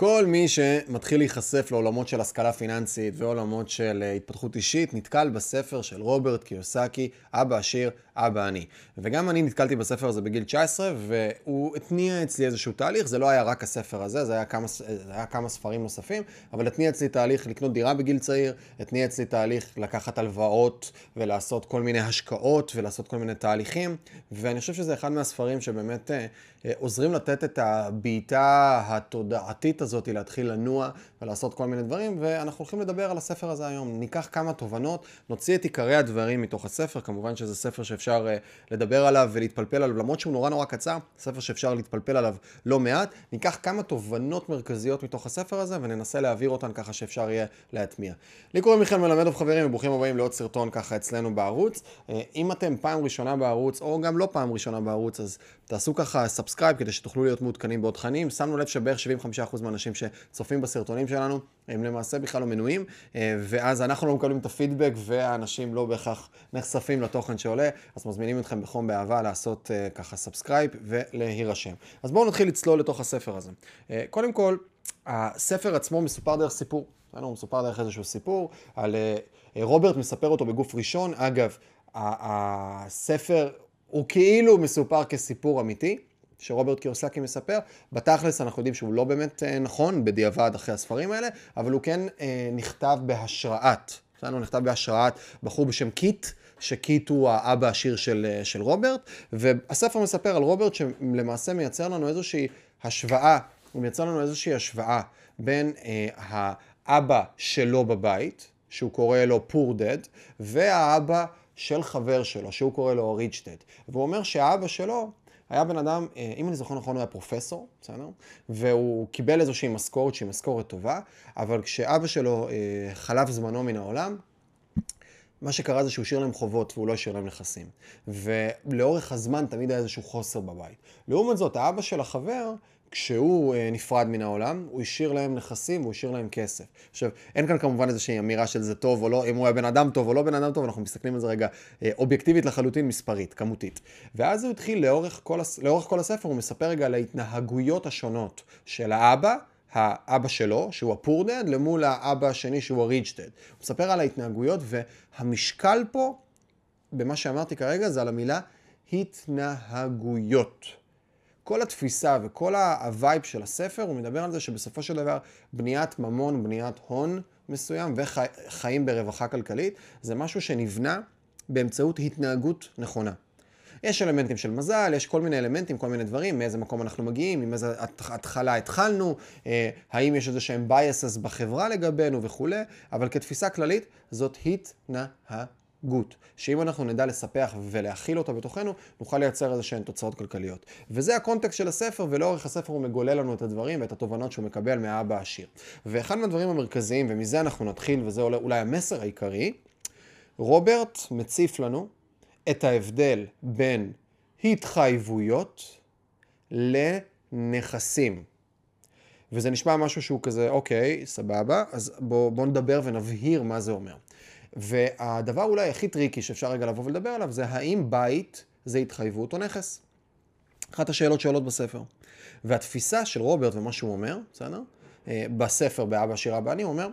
כל מי שמתחיל להיחשף לעולמות של השכלה פיננסית ועולמות של אה, התפתחות אישית, נתקל בספר של רוברט קיוסקי, אבא עשיר, אבא אני. וגם אני נתקלתי בספר הזה בגיל 19, והוא התניע אצלי איזשהו תהליך, זה לא היה רק הספר הזה, זה היה כמה, זה היה כמה ספרים נוספים, אבל התניע אצלי תהליך לקנות דירה בגיל צעיר, התניע אצלי תהליך לקחת הלוואות ולעשות כל מיני השקעות ולעשות כל מיני תהליכים, ואני חושב שזה אחד מהספרים שבאמת אה, אה, עוזרים לתת את הבעיטה התודעתית הזאת, להתחיל לנוע ולעשות כל מיני דברים, ואנחנו הולכים לדבר על הספר הזה היום. ניקח כמה תובנות, נוציא את עיקרי הדברים מתוך הספר, כמובן שזה ספר שאפשר uh, לדבר עליו ולהתפלפל עליו, למרות שהוא נורא נורא קצר, ספר שאפשר להתפלפל עליו לא מעט. ניקח כמה תובנות מרכזיות מתוך הספר הזה וננסה להעביר אותן ככה שאפשר יהיה להטמיע. לי קוראים מיכאל מלמדוב חברים, וברוכים הבאים לעוד סרטון ככה אצלנו בערוץ. Uh, אם אתם פעם ראשונה בערוץ, או גם לא פעם ראשונה בערוץ, אז תעשו ככה subscribe כדי שתוכלו להיות מעודכנים בעוד תכנים. שמנו לב שבערך 75% מהאנשים שצופים בסרטונים שלנו הם למעשה בכלל לא מנויים, אה, ואז אנחנו לא מקבלים את הפידבק והאנשים לא בהכרח נחשפים לתוכן שעולה, אז מזמינים אתכם בחום באהבה לעשות אה, ככה subscribe ולהירשם. אז בואו נתחיל לצלול לתוך הספר הזה. אה, קודם כל, הספר עצמו מסופר דרך סיפור. הוא מסופר דרך איזשהו סיפור, על רוברט מספר אותו בגוף ראשון. אגב, הספר הוא כאילו מסופר כסיפור אמיתי. שרוברט קיוסאקי מספר, בתכלס אנחנו יודעים שהוא לא באמת אה, נכון בדיעבד אחרי הספרים האלה, אבל הוא כן אה, נכתב בהשראת, בסדר? הוא נכתב בהשראת בחור בשם קית', שקית' הוא האבא העשיר של, אה, של רוברט, והספר מספר על רוברט שלמעשה מייצר לנו איזושהי השוואה, הוא מייצר לנו איזושהי השוואה בין אה, האבא שלו בבית, שהוא קורא לו פור דד, והאבא של חבר שלו, שהוא קורא לו ריצ'טד. והוא אומר שהאבא שלו היה בן אדם, אה, אם אני זוכר נכון, הוא היה פרופסור, בסדר? והוא קיבל איזושהי משכורת שהיא משכורת טובה, אבל כשאבא שלו אה, חלף זמנו מן העולם, מה שקרה זה שהוא השאיר להם חובות והוא לא השאיר להם נכסים. ולאורך הזמן תמיד היה איזשהו חוסר בבית. לעומת זאת, האבא של החבר כשהוא אה, נפרד מן העולם, הוא השאיר להם נכסים והוא השאיר להם כסף. עכשיו, אין כאן כמובן איזושהי אמירה של זה טוב או לא, אם הוא היה בן אדם טוב או לא בן אדם טוב, אנחנו מסתכלים על זה רגע אה, אובייקטיבית לחלוטין, מספרית, כמותית. ואז הוא התחיל, לאורך כל, לאורך כל הספר, הוא מספר רגע על ההתנהגויות השונות של האבא, האבא שלו, שהוא הפורדד, למול האבא השני שהוא הריצ'טד. הוא מספר על ההתנהגויות, והמשקל פה, במה שאמרתי כרגע, זה על המילה התנהגויות. כל התפיסה וכל ה vibe של הספר, הוא מדבר על זה שבסופו של דבר בניית ממון, בניית הון מסוים וחיים ברווחה כלכלית, זה משהו שנבנה באמצעות התנהגות נכונה. יש אלמנטים של מזל, יש כל מיני אלמנטים, כל מיני דברים, מאיזה מקום אנחנו מגיעים, עם איזה התחלה התחלנו, אה, האם יש איזה שהם biases בחברה לגבינו וכולי, אבל כתפיסה כללית זאת התנהגות. גות, שאם אנחנו נדע לספח ולהכיל אותה בתוכנו, נוכל לייצר איזה שהן תוצאות כלכליות. וזה הקונטקסט של הספר, ולאורך הספר הוא מגולל לנו את הדברים ואת התובנות שהוא מקבל מהאבא העשיר. ואחד מהדברים המרכזיים, ומזה אנחנו נתחיל, וזה אולי המסר העיקרי, רוברט מציף לנו את ההבדל בין התחייבויות לנכסים. וזה נשמע משהו שהוא כזה, אוקיי, סבבה, אז בואו בוא נדבר ונבהיר מה זה אומר. והדבר אולי הכי tricky שאפשר רגע לבוא ולדבר עליו זה האם בית זה התחייבות או נכס. אחת השאלות שעולות בספר. והתפיסה של רוברט ומה שהוא אומר, בסדר? אה, בספר באבא עשיר אבא עני, הוא אומר,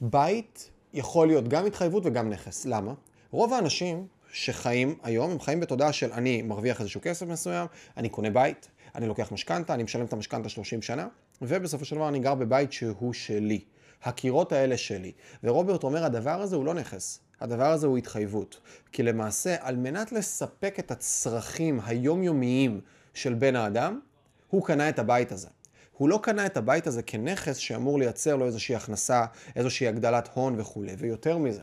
בית יכול להיות גם התחייבות וגם נכס. למה? רוב האנשים שחיים היום, הם חיים בתודעה של אני מרוויח איזשהו כסף מסוים, אני קונה בית, אני לוקח משכנתה, אני משלם את המשכנתה 30 שנה, ובסופו של דבר אני גר בבית שהוא שלי. הקירות האלה שלי. ורוברט אומר, הדבר הזה הוא לא נכס. הדבר הזה הוא התחייבות. כי למעשה, על מנת לספק את הצרכים היומיומיים של בן האדם, הוא קנה את הבית הזה. הוא לא קנה את הבית הזה כנכס שאמור לייצר לו איזושהי הכנסה, איזושהי הגדלת הון וכולי. ויותר מזה,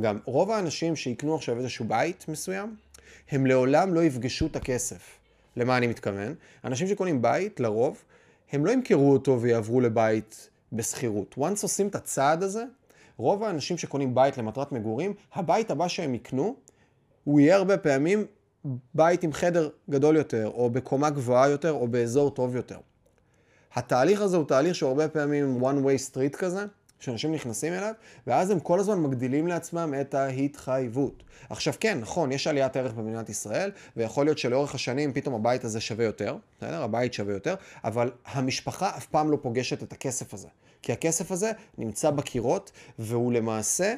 גם רוב האנשים שיקנו עכשיו איזשהו בית מסוים, הם לעולם לא יפגשו את הכסף. למה אני מתכוון? אנשים שקונים בית, לרוב, הם לא ימכרו אותו ויעברו לבית בשכירות. once עושים את הצעד הזה, רוב האנשים שקונים בית למטרת מגורים, הבית הבא שהם יקנו, הוא יהיה הרבה פעמים בית עם חדר גדול יותר, או בקומה גבוהה יותר, או באזור טוב יותר. התהליך הזה הוא תהליך שהוא הרבה פעמים one way street כזה, שאנשים נכנסים אליו, ואז הם כל הזמן מגדילים לעצמם את ההתחייבות. עכשיו כן, נכון, יש עליית ערך במדינת ישראל, ויכול להיות שלאורך השנים פתאום הבית הזה שווה יותר, בסדר? הבית שווה יותר, אבל המשפחה אף פעם לא פוגשת את הכסף הזה. כי הכסף הזה נמצא בקירות, והוא למעשה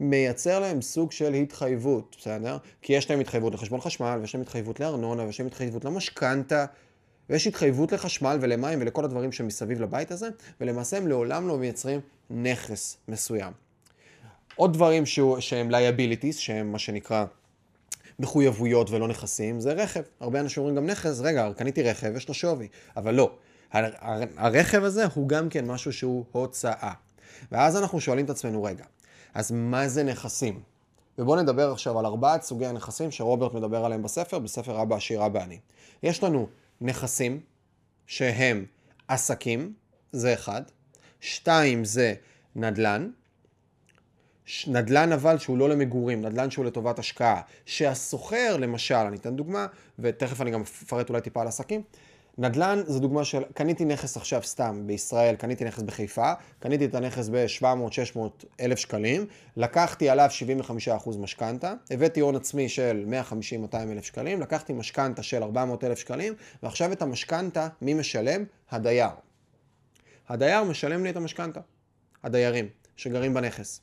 מייצר להם סוג של התחייבות, בסדר? כי יש להם התחייבות לחשבון חשמל, ויש להם התחייבות לארנונה, ויש להם התחייבות למשכנתה, ויש התחייבות לחשמל ולמים ולכל הדברים שמסביב לבית הזה, ולמעשה הם לעולם לא מייצרים נכס מסוים. עוד דברים שהוא, שהם liabilities, שהם מה שנקרא מחויבויות ולא נכסים, זה רכב. הרבה אנשים אומרים גם נכס, רגע, קניתי רכב, יש לו שווי, אבל לא. הרכב הזה הוא גם כן משהו שהוא הוצאה. ואז אנחנו שואלים את עצמנו, רגע, אז מה זה נכסים? ובואו נדבר עכשיו על ארבעת סוגי הנכסים שרוברט מדבר עליהם בספר, בספר אבא עשיר אבא אני. יש לנו נכסים שהם עסקים, זה אחד. שתיים זה נדל"ן. נדל"ן אבל שהוא לא למגורים, נדל"ן שהוא לטובת השקעה. שהסוחר למשל, אני אתן דוגמה, ותכף אני גם אפרט אולי טיפה על עסקים, נדל"ן זה דוגמה של, קניתי נכס עכשיו סתם בישראל, קניתי נכס בחיפה, קניתי את הנכס ב-700-600 אלף שקלים, לקחתי עליו 75% משכנתה, הבאתי הון עצמי של 150-200 אלף שקלים, לקחתי משכנתא של 400 אלף שקלים, ועכשיו את המשכנתא, מי משלם? הדייר. הדייר משלם לי את המשכנתא, הדיירים שגרים בנכס.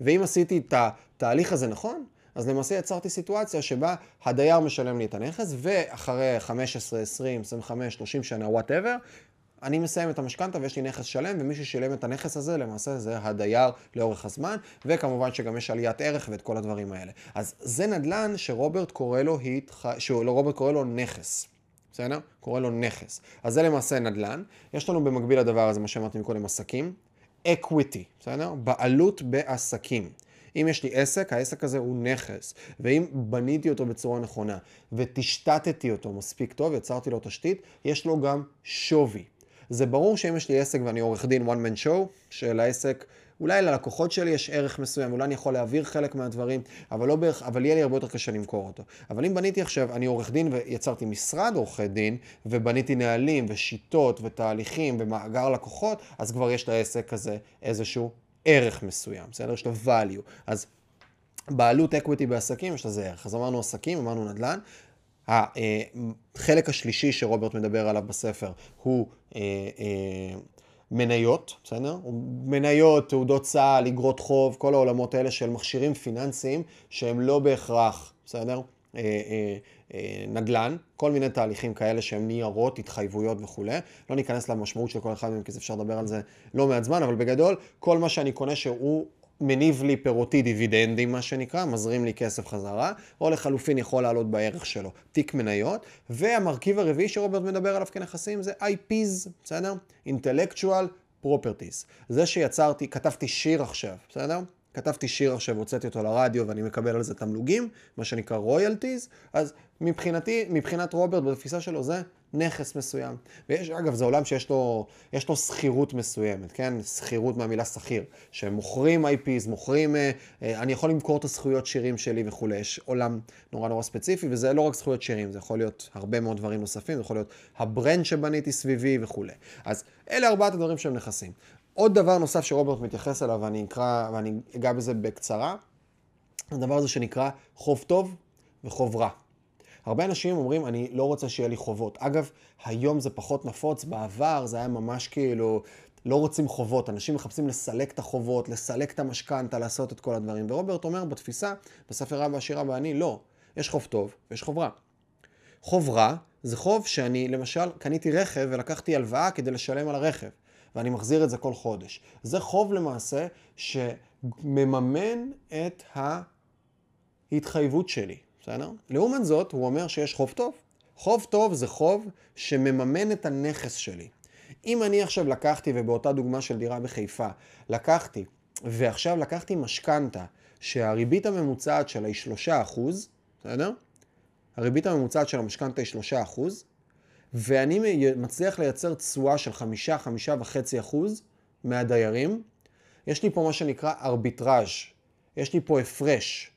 ואם עשיתי את התהליך הזה נכון, אז למעשה יצרתי סיטואציה שבה הדייר משלם לי את הנכס, ואחרי 15, 20, 25, 30 שנה, whatever, אני מסיים את המשכנתא ויש לי נכס שלם, ומי ששילם את הנכס הזה, למעשה זה הדייר לאורך הזמן, וכמובן שגם יש עליית ערך ואת כל הדברים האלה. אז זה נדל"ן שרוברט קורא לו, התח... שרוברט קורא לו נכס. בסדר? קורא לו נכס. אז זה למעשה נדל"ן. יש לנו במקביל לדבר הזה, מה שאמרתי מקודם, עסקים. equity, בסדר? בעלות בעסקים. אם יש לי עסק, העסק הזה הוא נכס, ואם בניתי אותו בצורה נכונה ותשתתתי אותו מספיק טוב, יצרתי לו תשתית, יש לו גם שווי. זה ברור שאם יש לי עסק ואני עורך דין one man show, שלעסק, אולי ללקוחות שלי יש ערך מסוים, אולי אני יכול להעביר חלק מהדברים, אבל, לא בערך, אבל יהיה לי הרבה יותר קשה למכור אותו. אבל אם בניתי עכשיו, אני עורך דין ויצרתי משרד עורכי דין, ובניתי נהלים ושיטות ותהליכים ומאגר לקוחות, אז כבר יש לעסק הזה איזשהו ערך מסוים, בסדר? יש לו value. אז בעלות equity בעסקים יש לזה ערך. אז אמרנו עסקים, אמרנו נדל"ן. החלק השלישי שרוברט מדבר עליו בספר הוא אה, אה, מניות, בסדר? מניות, תעודות צה"ל, אגרות חוב, כל העולמות האלה של מכשירים פיננסיים שהם לא בהכרח, בסדר? אה, נדל"ן, כל מיני תהליכים כאלה שהם ניירות, התחייבויות וכולי. לא ניכנס למשמעות של כל אחד מהם, כי אפשר לדבר על זה לא מעט זמן, אבל בגדול, כל מה שאני קונה שהוא מניב לי פירותי דיבידנדים, מה שנקרא, מזרים לי כסף חזרה, או לחלופין יכול לעלות בערך שלו, תיק מניות. והמרכיב הרביעי שרוברט מדבר עליו כנכסים זה IPs, בסדר? Intellectual Properties. זה שיצרתי, כתבתי שיר עכשיו, בסדר? כתבתי שיר עכשיו, הוצאתי אותו לרדיו ואני מקבל על זה תמלוגים, מה שנקרא רויאלטיז, אז מבחינתי, מבחינת רוברט, בתפיסה שלו זה נכס מסוים. ויש, אגב, זה עולם שיש לו, יש לו שכירות מסוימת, כן? שכירות מהמילה שכיר. שמוכרים IPs, מוכרים, אה, אה, אני יכול למכור את הזכויות שירים שלי וכולי. יש עולם נורא נורא ספציפי, וזה לא רק זכויות שירים, זה יכול להיות הרבה מאוד דברים נוספים, זה יכול להיות ה brand שבניתי סביבי וכולי. אז אלה ארבעת הדברים שהם נכסים. עוד דבר נוסף שרוברט מתייחס אליו, ואני אקרא, ואני אגע בזה בקצרה, הדבר הזה שנקרא חוב טוב וחוב רע. הרבה אנשים אומרים, אני לא רוצה שיהיה לי חובות. אגב, היום זה פחות נפוץ, בעבר זה היה ממש כאילו, לא רוצים חובות. אנשים מחפשים לסלק את החובות, לסלק את המשכנתה, לעשות את כל הדברים. ורוברט אומר בתפיסה, בספר אבא עשיר אבא עני, לא. יש חוב טוב ויש חוב רע. חוב רע זה חוב שאני, למשל, קניתי רכב ולקחתי הלוואה כדי לשלם על הרכב. ואני מחזיר את זה כל חודש. זה חוב למעשה שמממן את ההתחייבות שלי, בסדר? לעומת זאת, הוא אומר שיש חוב טוב. חוב טוב זה חוב שמממן את הנכס שלי. אם אני עכשיו לקחתי, ובאותה דוגמה של דירה בחיפה, לקחתי, ועכשיו לקחתי משכנתה, שהריבית הממוצעת שלה היא 3%, בסדר? הריבית הממוצעת של המשכנתה היא 3%, ואני מצליח לייצר תשואה של חמישה, חמישה וחצי אחוז מהדיירים, יש לי פה מה שנקרא ארביטראז', יש לי פה הפרש,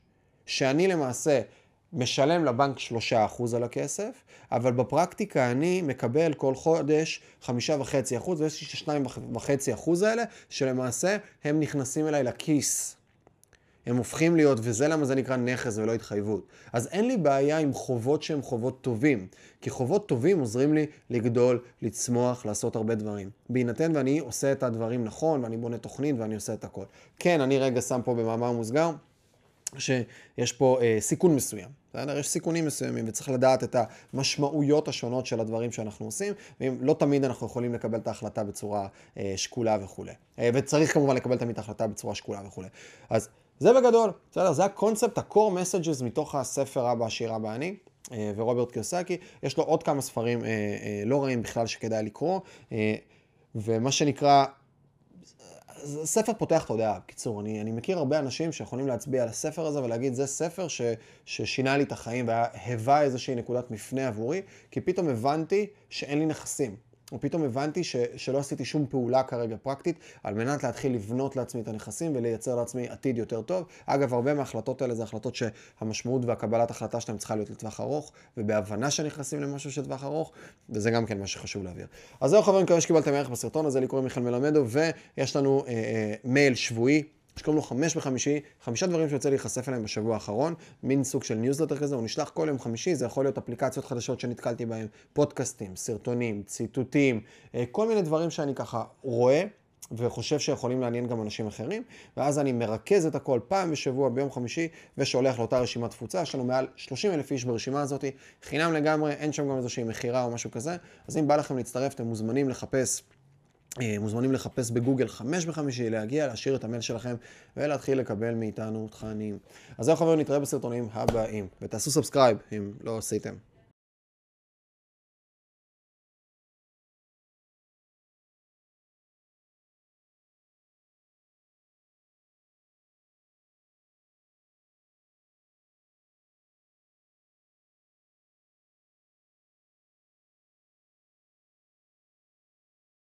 שאני למעשה משלם לבנק 3% על הכסף, אבל בפרקטיקה אני מקבל כל חודש 5.5%, ויש לי 2.5% האלה, שלמעשה הם נכנסים אליי לכיס. הם הופכים להיות, וזה למה זה נקרא נכס ולא התחייבות. אז אין לי בעיה עם חובות שהם חובות טובים, כי חובות טובים עוזרים לי לגדול, לצמוח, לעשות הרבה דברים. בהינתן ואני עושה את הדברים נכון, ואני בונה תוכנית ואני עושה את הכל. כן, אני רגע שם פה במאמר מוסגר. שיש פה אה, סיכון מסוים, בסדר? יש סיכונים מסוימים וצריך לדעת את המשמעויות השונות של הדברים שאנחנו עושים, ולא תמיד אנחנו יכולים לקבל את ההחלטה בצורה אה, שקולה וכולי. אה, וצריך כמובן לקבל תמיד את ההחלטה בצורה שקולה וכולי. אז זה בגדול, בסדר? זה הקונספט, ה-core messages מתוך הספר אבא עשיר אבא אני. אה, ורוברט קיוסקי, יש לו עוד כמה ספרים אה, אה, לא רעים בכלל שכדאי לקרוא, ומה שנקרא ספר פותח תודעה. בקיצור, אני, אני מכיר הרבה אנשים שיכולים להצביע על הספר הזה ולהגיד, זה ספר ש, ששינה לי את החיים והיווה איזושהי נקודת מפנה עבורי, כי פתאום הבנתי שאין לי נכסים. ופתאום הבנתי ש, שלא עשיתי שום פעולה כרגע פרקטית על מנת להתחיל לבנות לעצמי את הנכסים ולייצר לעצמי עתיד יותר טוב. אגב, הרבה מההחלטות האלה זה החלטות שהמשמעות והקבלת החלטה שלהם צריכה להיות לטווח ארוך, ובהבנה שנכנסים למשהו של טווח ארוך, וזה גם כן מה שחשוב להעביר. אז זהו חברים, מקווה שקיבלתם ערך בסרטון הזה, לי קוראים מיכאל מלמדו, ויש לנו אה, אה, מייל שבועי. שקוראים לו חמש בחמישי, חמישה דברים שיוצא להיחשף אליהם בשבוע האחרון, מין סוג של ניוזלטר כזה, הוא נשלח כל יום חמישי, זה יכול להיות אפליקציות חדשות שנתקלתי בהן, פודקאסטים, סרטונים, ציטוטים, אה, כל מיני דברים שאני ככה רואה. וחושב שיכולים לעניין גם אנשים אחרים, ואז אני מרכז את הכל פעם בשבוע ביום חמישי, ושולח לאותה רשימת תפוצה, יש לנו מעל 30 אלף איש ברשימה הזאת, חינם לגמרי, אין שם גם איזושהי מכירה או משהו כזה, אז אם בא לכם להצטרף, אתם מוזמנים לחפש מוזמנים לחפש בגוגל חמש בחמישי, להגיע, להשאיר את המייל שלכם ולהתחיל לקבל מאיתנו תכנים. אז זהו חברים, נתראה בסרטונים הבאים, ותעשו subscribe אם לא עשיתם.